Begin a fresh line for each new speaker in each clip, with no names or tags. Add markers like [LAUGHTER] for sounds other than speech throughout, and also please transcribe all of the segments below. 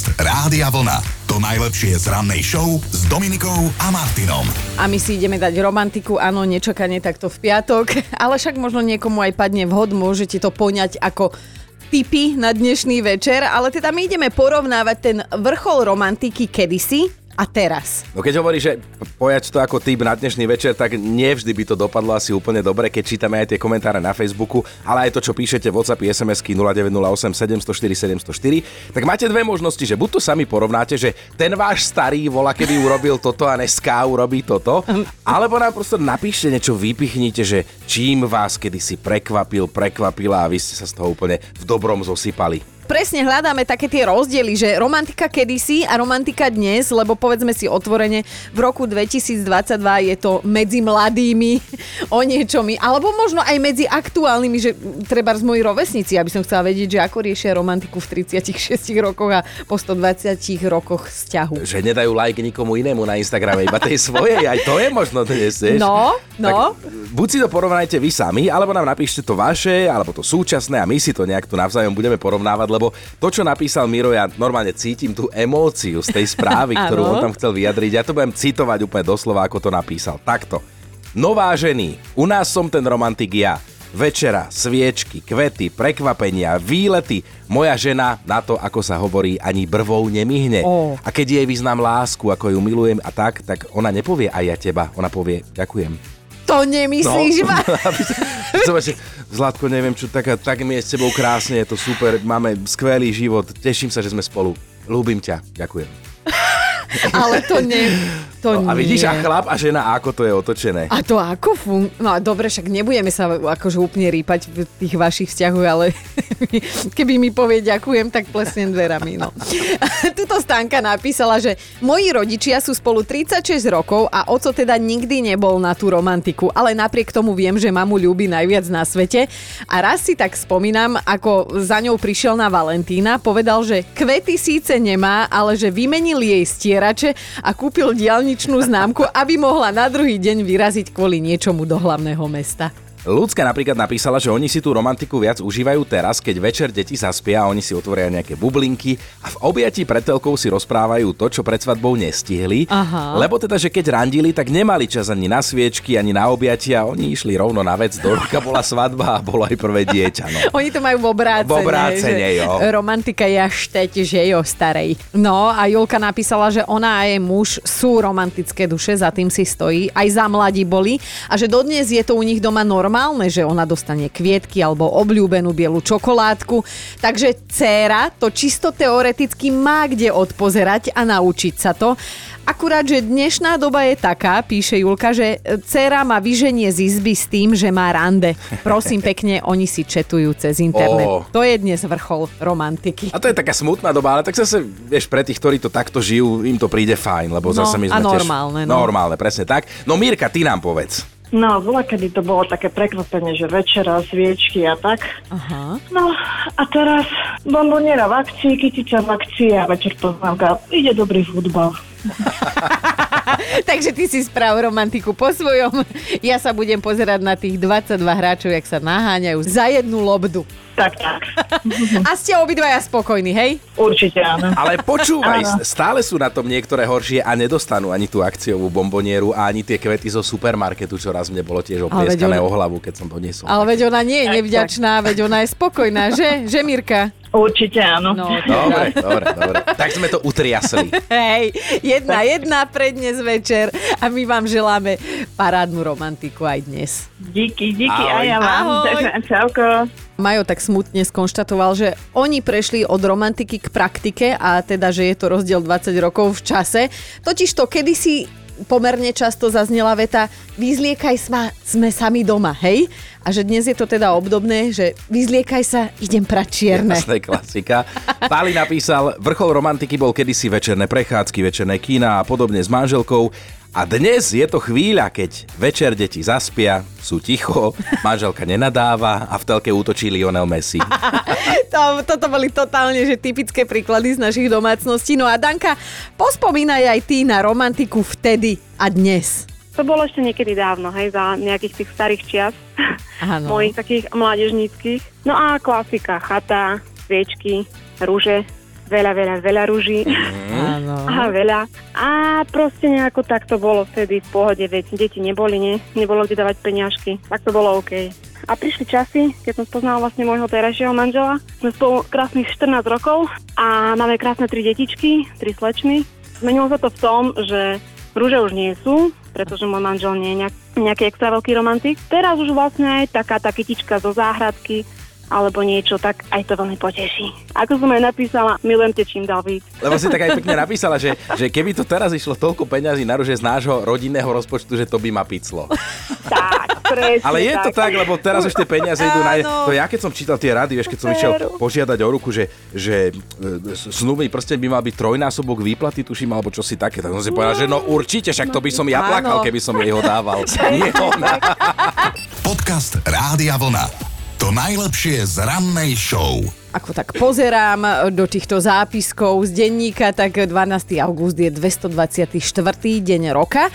Podcast Rádia Vlna. To najlepšie z rannej show s Dominikou a Martinom.
A my si ideme dať romantiku, áno, nečakane takto v piatok, [LAUGHS] ale však možno niekomu aj padne vhod, môžete to poňať ako tipy na dnešný večer, ale teda my ideme porovnávať ten vrchol romantiky kedysi a teraz.
No keď hovorí, že pojať to ako typ na dnešný večer, tak nevždy by to dopadlo asi úplne dobre, keď čítame aj tie komentáre na Facebooku, ale aj to, čo píšete v WhatsApp SMS-ky 0908 704 704, tak máte dve možnosti, že buď to sami porovnáte, že ten váš starý vola, kedy urobil toto a dneska urobí toto, alebo nám prosto napíšte niečo, vypichnite, že čím vás kedysi prekvapil, prekvapila a vy ste sa z toho úplne v dobrom zosypali
presne hľadáme také tie rozdiely, že romantika kedysi a romantika dnes, lebo povedzme si otvorene, v roku 2022 je to medzi mladými [LAUGHS] o niečomi, alebo možno aj medzi aktuálnymi, že treba z mojich rovesnici, aby som chcela vedieť, že ako riešia romantiku v 36 rokoch a po 120 rokoch vzťahu.
Že nedajú like nikomu inému na Instagrame, iba tej svojej, aj to je možno dnes, vieš?
No, no. Tak,
buď si to porovnajte vy sami, alebo nám napíšte to vaše, alebo to súčasné a my si to nejak tu navzájom budeme porovnávať, lebo to, čo napísal Miro, ja normálne cítim tú emóciu z tej správy, [LAUGHS] ktorú on tam chcel vyjadriť. Ja to budem citovať úplne doslova, ako to napísal. Takto. Nová ženy, u nás som ten romantik ja. Večera, sviečky, kvety, prekvapenia, výlety. Moja žena na to, ako sa hovorí, ani brvou nemihne. Oh. A keď jej vyznám lásku, ako ju milujem a tak, tak ona nepovie aj ja teba. Ona povie ďakujem.
To nemyslíš, no. [LAUGHS]
Zlatko, neviem čo, tak, tak mi je s tebou krásne, je to super, máme skvelý život, teším sa, že sme spolu. Ľúbim ťa, ďakujem. [LAUGHS]
Ale to nie. To
no, a vidíš, a chlap a žena, ako to je otočené.
A to ako fun... No dobre, však nebudeme sa akože úplne rýpať v tých vašich vzťahoch, ale [LAUGHS] keby mi povie ďakujem, tak plesnem dverami. No. [LAUGHS] Tuto Stanka napísala, že moji rodičia sú spolu 36 rokov a oco teda nikdy nebol na tú romantiku, ale napriek tomu viem, že mamu ľúbi najviac na svete. A raz si tak spomínam, ako za ňou prišiel na Valentína, povedal, že kvety síce nemá, ale že vymenil jej stierače a kúpil diálnicu diálničnú známku, aby mohla na druhý deň vyraziť kvôli niečomu do hlavného mesta.
Ľudská napríklad napísala, že oni si tú romantiku viac užívajú teraz, keď večer deti zaspia a oni si otvoria nejaké bublinky a v objatí pred telkou si rozprávajú to, čo pred svadbou nestihli. Aha. Lebo teda, že keď randili, tak nemali čas ani na sviečky, ani na objatia, oni išli rovno na vec, do roka bola svadba a bolo aj prvé dieťa. No.
Oni to majú v obrácene.
V obrácene, jo.
Romantika je až teď, že jo, starej. No a Julka napísala, že ona a jej muž sú romantické duše, za tým si stojí, aj za mladí boli a že dodnes je to u nich doma normálne normálne, že ona dostane kvietky alebo obľúbenú bielu čokoládku. Takže dcéra to čisto teoreticky má kde odpozerať a naučiť sa to. Akurát, že dnešná doba je taká, píše Julka, že dcéra má vyženie z izby s tým, že má rande. Prosím pekne, [LAUGHS] oni si četujú cez internet. Oh. To je dnes vrchol romantiky.
A to je taká smutná doba, ale tak zase, vieš, pre tých, ktorí to takto žijú, im to príde fajn, lebo
no,
zase my sme
a normálne,
tiež... No. Normálne, presne tak. No Mirka, ty nám povedz.
No, bola, kedy to bolo také prekvapenie, že večera, sviečky a tak. Aha. No, a teraz bomboniera v akcii, kytica v akcii a večer poznámka, ide dobrý futbal. [LAUGHS]
Takže ty si sprav romantiku po svojom. Ja sa budem pozerať na tých 22 hráčov, jak sa naháňajú za jednu lobdu.
Tak, tak. [LAUGHS]
A ste obidvaja spokojní, hej?
Určite áno.
Ale počúvaj, áno. stále sú na tom niektoré horšie a nedostanú ani tú akciovú bombonieru a ani tie kvety zo supermarketu, čo raz mne bolo tiež oplieskané ona... o hlavu, keď som to niesol.
Ale veď ona nie je nevďačná, veď ona je spokojná, že? Že Mirka?
Určite áno. No, [LAUGHS]
dobre, dobre, dobre. Tak sme to utriasli.
Hej, jedna, jedna pre dnes večer a my vám želáme parádnu romantiku aj dnes.
Díky, díky Ahoj. aj ja vám. Čauko.
Majo tak smutne skonštatoval, že oni prešli od romantiky k praktike a teda, že je to rozdiel 20 rokov v čase. Totiž to kedysi pomerne často zaznela veta vyzliekaj sma, sme sami doma, hej? A že dnes je to teda obdobné, že vyzliekaj sa, idem prať čierne.
Jasné, klasika. Páli napísal, vrchol romantiky bol kedysi večerné prechádzky, večerné kína a podobne s manželkou. A dnes je to chvíľa, keď večer deti zaspia, sú ticho, manželka nenadáva a v telke útočí Lionel Messi. [LAUGHS]
to, toto boli totálne že typické príklady z našich domácností. No a Danka, pospomínaj aj ty na romantiku vtedy a dnes.
To bolo ešte niekedy dávno, hej, za nejakých tých starých čias. Áno. [LAUGHS] Mojich takých mládežníckých. No a klasika, chata, sviečky, rúže, veľa, veľa, veľa rúží.
Áno. [LAUGHS]
A veľa. A proste nejako tak to bolo vtedy v pohode, veď deti neboli, ne? nebolo kde dávať peňažky. Tak to bolo OK. A prišli časy, keď som spoznala vlastne môjho terajšieho manžela. Sme spolu krásnych 14 rokov a máme krásne tri detičky, tri slečny. Zmenilo sa to v tom, že rúže už nie sú, pretože môj manžel nie je nejak, nejaký extra veľký romantik. Teraz už vlastne aj taká tá kytička zo záhradky, alebo niečo, tak aj to veľmi poteší. Ako som aj napísala, milujem te čím dal víc.
Lebo si tak aj pekne [LAUGHS] napísala, že, že keby to teraz išlo toľko peňazí na ruže z nášho rodinného rozpočtu, že to by ma piclo.
Tak, presne
Ale je to tak, lebo teraz už tie peniaze idú na... To ja keď som čítal tie rady, vieš, keď som išiel požiadať o ruku, že, že e, snúbený prsten by mal byť trojnásobok výplaty, tuším, alebo čo si také, tak som si povedal, že no určite, však to by som ja plakal, keby som jej ho dával. [LAUGHS] Nie ona.
Podcast Rádia Vlna. To najlepšie z rannej show.
Ako tak pozerám do týchto zápiskov z denníka, tak 12. august je 224. deň roka.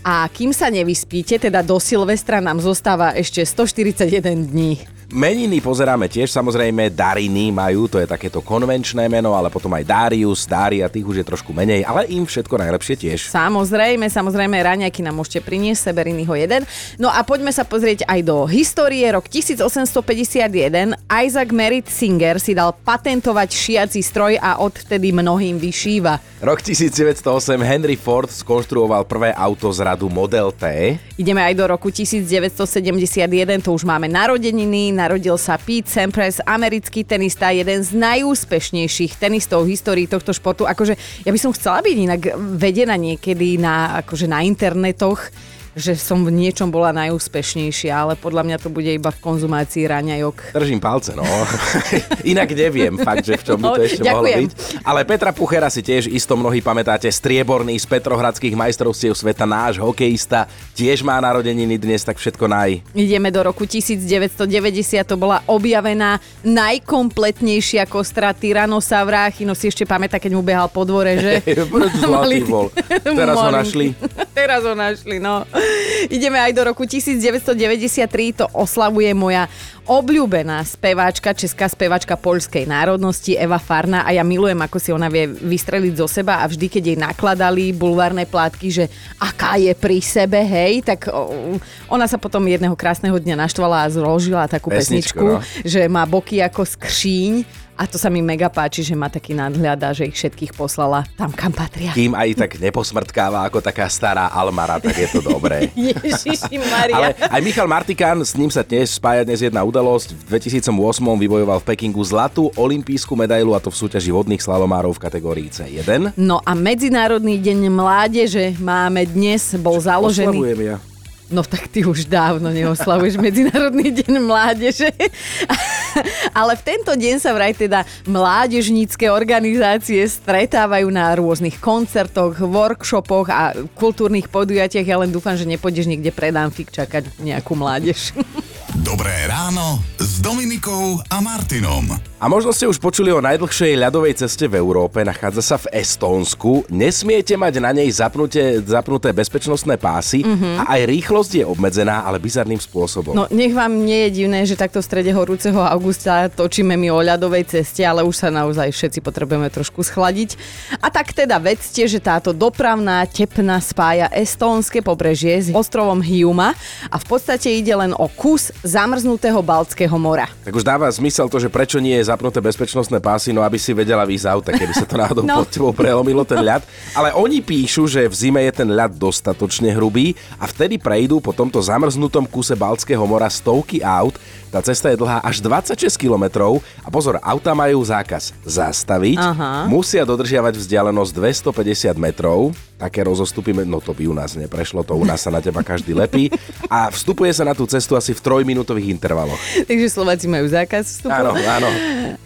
A kým sa nevyspíte, teda do Silvestra nám zostáva ešte 141 dní.
Meniny pozeráme tiež, samozrejme, Dariny majú, to je takéto konvenčné meno, ale potom aj Darius, Dária, tých už je trošku menej, ale im všetko najlepšie tiež.
Samozrejme, samozrejme, raňajky nám môžete priniesť, Seberiny ho jeden. No a poďme sa pozrieť aj do histórie. Rok 1851 Isaac Merritt Singer si dal patentovať šiaci stroj a odtedy mnohým vyšíva.
Rok 1908 Henry Ford skonštruoval prvé auto z radu Model T.
Ideme aj do roku 1971, to už máme narodeniny, narodil sa Pete Sampras, americký tenista, jeden z najúspešnejších tenistov v histórii tohto športu. Akože ja by som chcela byť inak vedená niekedy na, akože na internetoch, že som v niečom bola najúspešnejšia, ale podľa mňa to bude iba v konzumácii raňajok.
Držím palce, no. [LAUGHS] Inak neviem fakt, že v čom by to
No,
ešte mohlo byť. Ale Petra Puchera si tiež isto mnohí pamätáte, strieborný z Petrohradských majstrovstiev sveta, náš hokejista, tiež má narodeniny dnes, tak všetko naj.
Ideme do roku 1990, to bola objavená najkompletnejšia kostra Tyrannosaura. Chino si ešte pamätá, keď mu behal po dvore, že? [LAUGHS]
Zlatý bol. Teraz ho našli. [LAUGHS]
Teraz ho našli, no. [LAUGHS] Ideme aj do roku 1993, to oslavuje moja obľúbená speváčka, česká speváčka poľskej národnosti Eva Farna a ja milujem, ako si ona vie vystreliť zo seba a vždy, keď jej nakladali bulvárne plátky, že aká je pri sebe, hej, tak ona sa potom jedného krásneho dňa naštvala a zložila takú
Pesničku,
pesničku,
no.
že má boky ako skříň a to sa mi mega páči, že má taký nadhľad a že ich všetkých poslala tam, kam patria.
Kým aj tak neposmrtkáva ako taká stará Almara, tak je to dobré. [LAUGHS]
Ježiši Maria.
Ale aj Michal Martikán, s ním sa dnes spája dnes jedna udalosť. V 2008 vybojoval v Pekingu zlatú olimpijskú medailu a to v súťaži vodných slalomárov v kategórii C1.
No a Medzinárodný deň mládeže máme dnes, bol založený...
Oslavujem ja.
No tak ty už dávno neoslavuješ Medzinárodný deň mládeže. [LAUGHS] Ale v tento deň sa vraj teda mládežnícke organizácie stretávajú na rôznych koncertoch, workshopoch a kultúrnych podujatiach. Ja len dúfam, že nepôjdeš niekde predám fik čakať nejakú mládež. [LAUGHS]
Dobré ráno s Dominikou a Martinom.
A možno ste už počuli o najdlhšej ľadovej ceste v Európe, nachádza sa v Estónsku. Nesmiete mať na nej zapnuté, zapnuté bezpečnostné pásy mm-hmm. a aj rýchlosť je obmedzená, ale bizarným spôsobom.
No nech vám nie je divné, že takto v strede horúceho augusta točíme my o ľadovej ceste, ale už sa naozaj všetci potrebujeme trošku schladiť. A tak teda vedzte, že táto dopravná tepna spája estónske pobrežie s ostrovom Hiuma a v podstate ide len o kus zamrznutého Baltského mora.
Tak už dáva zmysel to, že prečo nie je zapnuté bezpečnostné pásy, no aby si vedela výjsť z auta, keby sa to náhodou [LAUGHS]
No.
pod tebou prelomilo ten ľad. Ale oni píšu, že v zime je ten ľad dostatočne hrubý a vtedy prejdú po tomto zamrznutom kuse Baltského mora stovky aut. Tá cesta je dlhá až 26 kilometrov a pozor, auta majú zákaz zastaviť,
Aha.
musia dodržiavať vzdialenosť 250 metrov, také rozostupy, no to by u nás neprešlo, to u nás sa na teba každý lepí a vstupuje sa na tú cestu asi v trojminútových intervaloch. [LAUGHS]
Takže Slováci majú zákaz vstupu.
Áno, áno.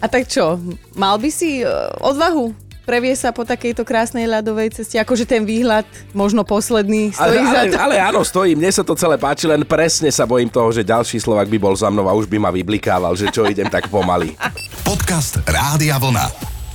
A tak čo, mal by si e, odvahu previe sa po takejto krásnej ľadovej ceste, akože ten výhľad, možno posledný, stojí
Ale,
za
ale,
to.
ale áno, stojí, mne sa to celé páči, len presne sa bojím toho, že ďalší Slovak by bol za mnou a už by ma vyblikával, že čo idem tak pomaly.
Podcast Rádia Vlna.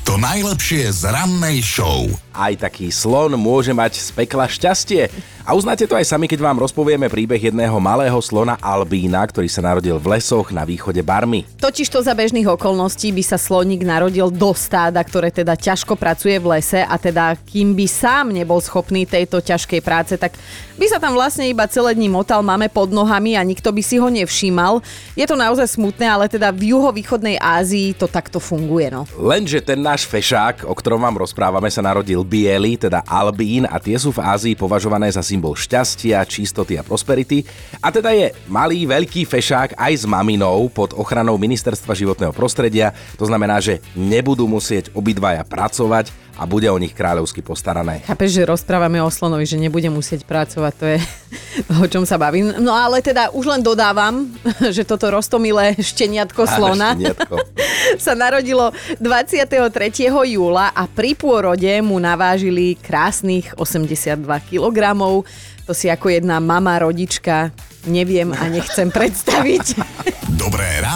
To najlepšie z rannej show.
Aj taký slon môže mať z pekla šťastie. A uznáte to aj sami, keď vám rozpovieme príbeh jedného malého slona Albína, ktorý sa narodil v lesoch na východe Barmy.
Totiž to za bežných okolností by sa sloník narodil do stáda, ktoré teda ťažko pracuje v lese a teda kým by sám nebol schopný tejto ťažkej práce, tak by sa tam vlastne iba celé dní motal máme pod nohami a nikto by si ho nevšímal. Je to naozaj smutné, ale teda v juhovýchodnej Ázii to takto funguje. No.
Lenže ten náš fešák, o ktorom vám rozprávame, sa narodil biely, teda albín a tie sú v Ázii považované za symbol šťastia, čistoty a prosperity. A teda je malý, veľký fešák aj s maminou pod ochranou Ministerstva životného prostredia. To znamená, že nebudú musieť obidvaja pracovať a bude o nich kráľovsky postarané.
Chápeš, že rozprávame o slonovi, že nebude musieť pracovať, to je [LAUGHS] o čom sa bavím. No ale teda už len dodávam, [LAUGHS] že toto rostomilé šteniatko slona
šteniatko. [LAUGHS]
sa narodilo 23. júla a pri pôrode mu navážili krásnych 82 kg. To si ako jedna mama, rodička neviem a nechcem predstaviť.
Dobré ráno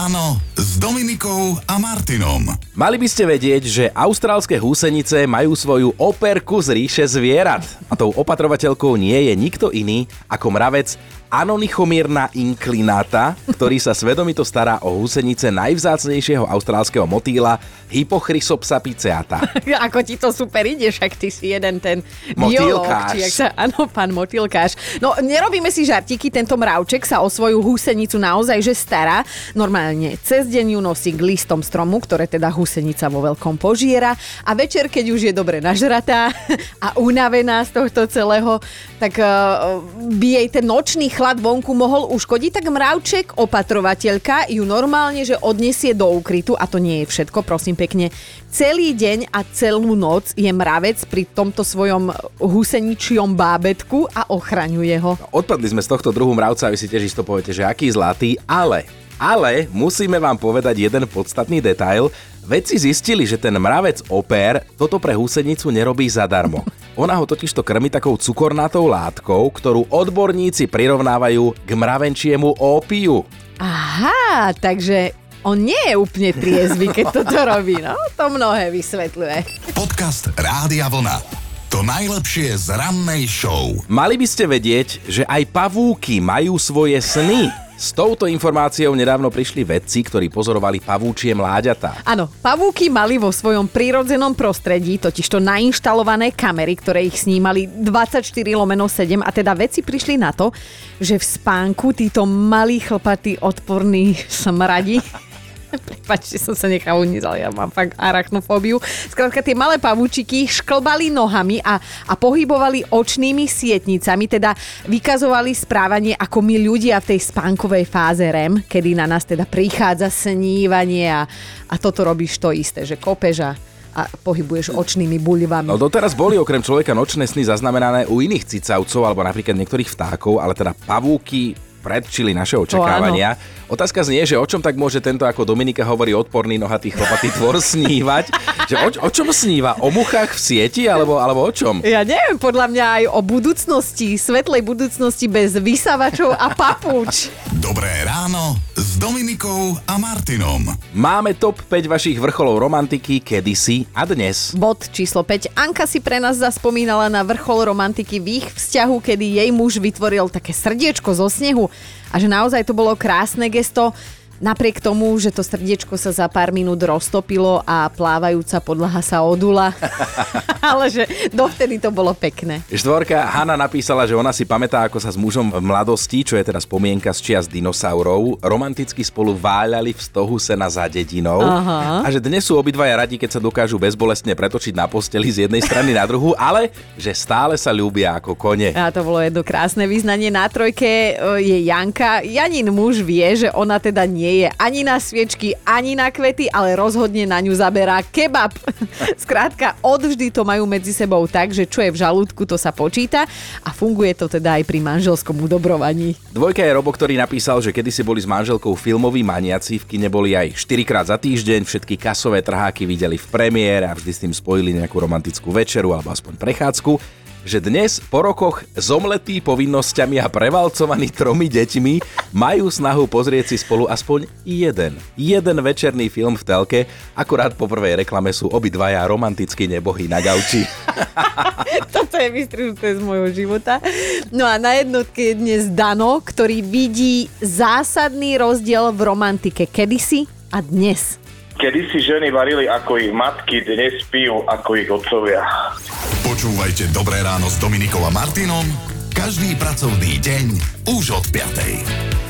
s Dominikou a Martinom.
Mali by ste vedieť, že austrálske húsenice majú svoju operku z ríše zvierat. A tou opatrovateľkou nie je nikto iný ako mravec Anonychomírna inclinata, ktorý sa svedomito stará o húsenice najvzácnejšieho austrálskeho motýla Hypochrysopsa piceata. [LAUGHS]
Ako ti to super ide, však ty si jeden ten
Motýlkáš.
jak sa, áno, pán motýlkáš. No, nerobíme si žartiky, tento mravček sa o svoju húsenicu naozaj že stará. Normálne cez deň ju nosí k listom stromu, ktoré teda húsenica vo veľkom požiera a večer, keď už je dobre nažratá [LAUGHS] a unavená z tohto celého, tak uh, by jej ten nočný chlad vonku mohol uškodiť, tak mravček, opatrovateľka, ju normálne, že odnesie do úkrytu a to nie je všetko, prosím pekne. Celý deň a celú noc je mravec pri tomto svojom huseničiom bábetku a ochraňuje ho.
Odpadli sme z tohto druhu mravca a vy si tiež isto poviete, že aký zlatý, ale ale musíme vám povedať jeden podstatný detail. Vedci zistili, že ten mravec oper toto pre húsenicu nerobí zadarmo. [LAUGHS] Ona ho totižto krmi takou cukornatou látkou, ktorú odborníci prirovnávajú k mravenčiemu ópiu.
Aha, takže on nie je úplne triezvy, keď toto [LAUGHS] robí. No, to mnohé vysvetľuje.
Podcast Rádia Vlna. To najlepšie z rannej show.
Mali by ste vedieť, že aj pavúky majú svoje sny. S touto informáciou nedávno prišli vedci, ktorí pozorovali pavúčie mláďatá.
Áno, pavúky mali vo svojom prírodzenom prostredí totižto nainštalované kamery, ktoré ich snímali 24 lomeno 7 a teda vedci prišli na to, že v spánku títo malí chlpatí odporní smradi Prepačte, som sa nechala ale ja mám fakt arachnofóbiu. Skrátka, tie malé pavúčiky šklbali nohami a, a pohybovali očnými sietnicami, teda vykazovali správanie ako my ľudia v tej spánkovej fáze REM, kedy na nás teda prichádza snívanie a, a toto robíš to isté, že kopeš a a pohybuješ očnými buľvami.
No doteraz boli okrem človeka nočné sny zaznamenané u iných cicavcov alebo napríklad niektorých vtákov, ale teda pavúky predčili naše očakávania. Otázka znie, že o čom tak môže tento, ako Dominika hovorí, odporný nohatý chlopatý tvor [LAUGHS] snívať? že o, o čom sníva? O muchách v sieti alebo, alebo o čom?
Ja neviem, podľa mňa aj o budúcnosti, svetlej budúcnosti bez vysávačov a papúč. [LAUGHS]
Dobré ráno s Dominikou a Martinom.
Máme top 5 vašich vrcholov romantiky kedysi a dnes.
Bod číslo 5. Anka si pre nás zaspomínala na vrchol romantiky v ich vzťahu, kedy jej muž vytvoril také srdiečko zo snehu a že naozaj to bolo krásne gesto. Napriek tomu, že to srdiečko sa za pár minút roztopilo a plávajúca podlaha sa odula. [LAUGHS] Ale že dovtedy to bolo pekné.
Štvorka Hanna napísala, že ona si pamätá, ako sa s mužom v mladosti, čo je teda spomienka z čias dinosaurov, romanticky spolu váľali v stohu sena za dedinou.
Aha.
A že dnes sú obidvaja radi, keď sa dokážu bezbolestne pretočiť na posteli z jednej strany na druhú, ale že stále sa ľúbia ako kone.
A to bolo jedno krásne význanie. Na trojke e, je Janka. Janin muž vie, že ona teda nie je ani na sviečky, ani na kvety, ale rozhodne na ňu zaberá kebab. [LAUGHS] Skrátka, odvždy to majú medzi sebou tak, že čo je v žalúdku, to sa počíta a funguje to teda aj pri manželskom udobrovaní.
Dvojka je Robo, ktorý napísal, že kedysi boli s manželkou filmoví maniaci, v kine boli aj 4 krát za týždeň, všetky kasové trháky videli v premiére a vždy s tým spojili nejakú romantickú večeru alebo aspoň prechádzku. Že dnes po rokoch zomletí povinnosťami a prevalcovaní tromi deťmi majú snahu pozrieť si spolu aspoň jeden, jeden večerný film v telke, akurát po prvej reklame sú obidvaja romanticky nebohy na gauči. [LAUGHS]
Toto je vystrižuté z môjho života. No a na jednotke je dnes Dano, ktorý vidí zásadný rozdiel v romantike kedysi a dnes.
Kedy si ženy varili ako ich matky, dnes pijú ako ich otcovia.
Počúvajte Dobré ráno s Dominikom a Martinom každý pracovný deň už od 5.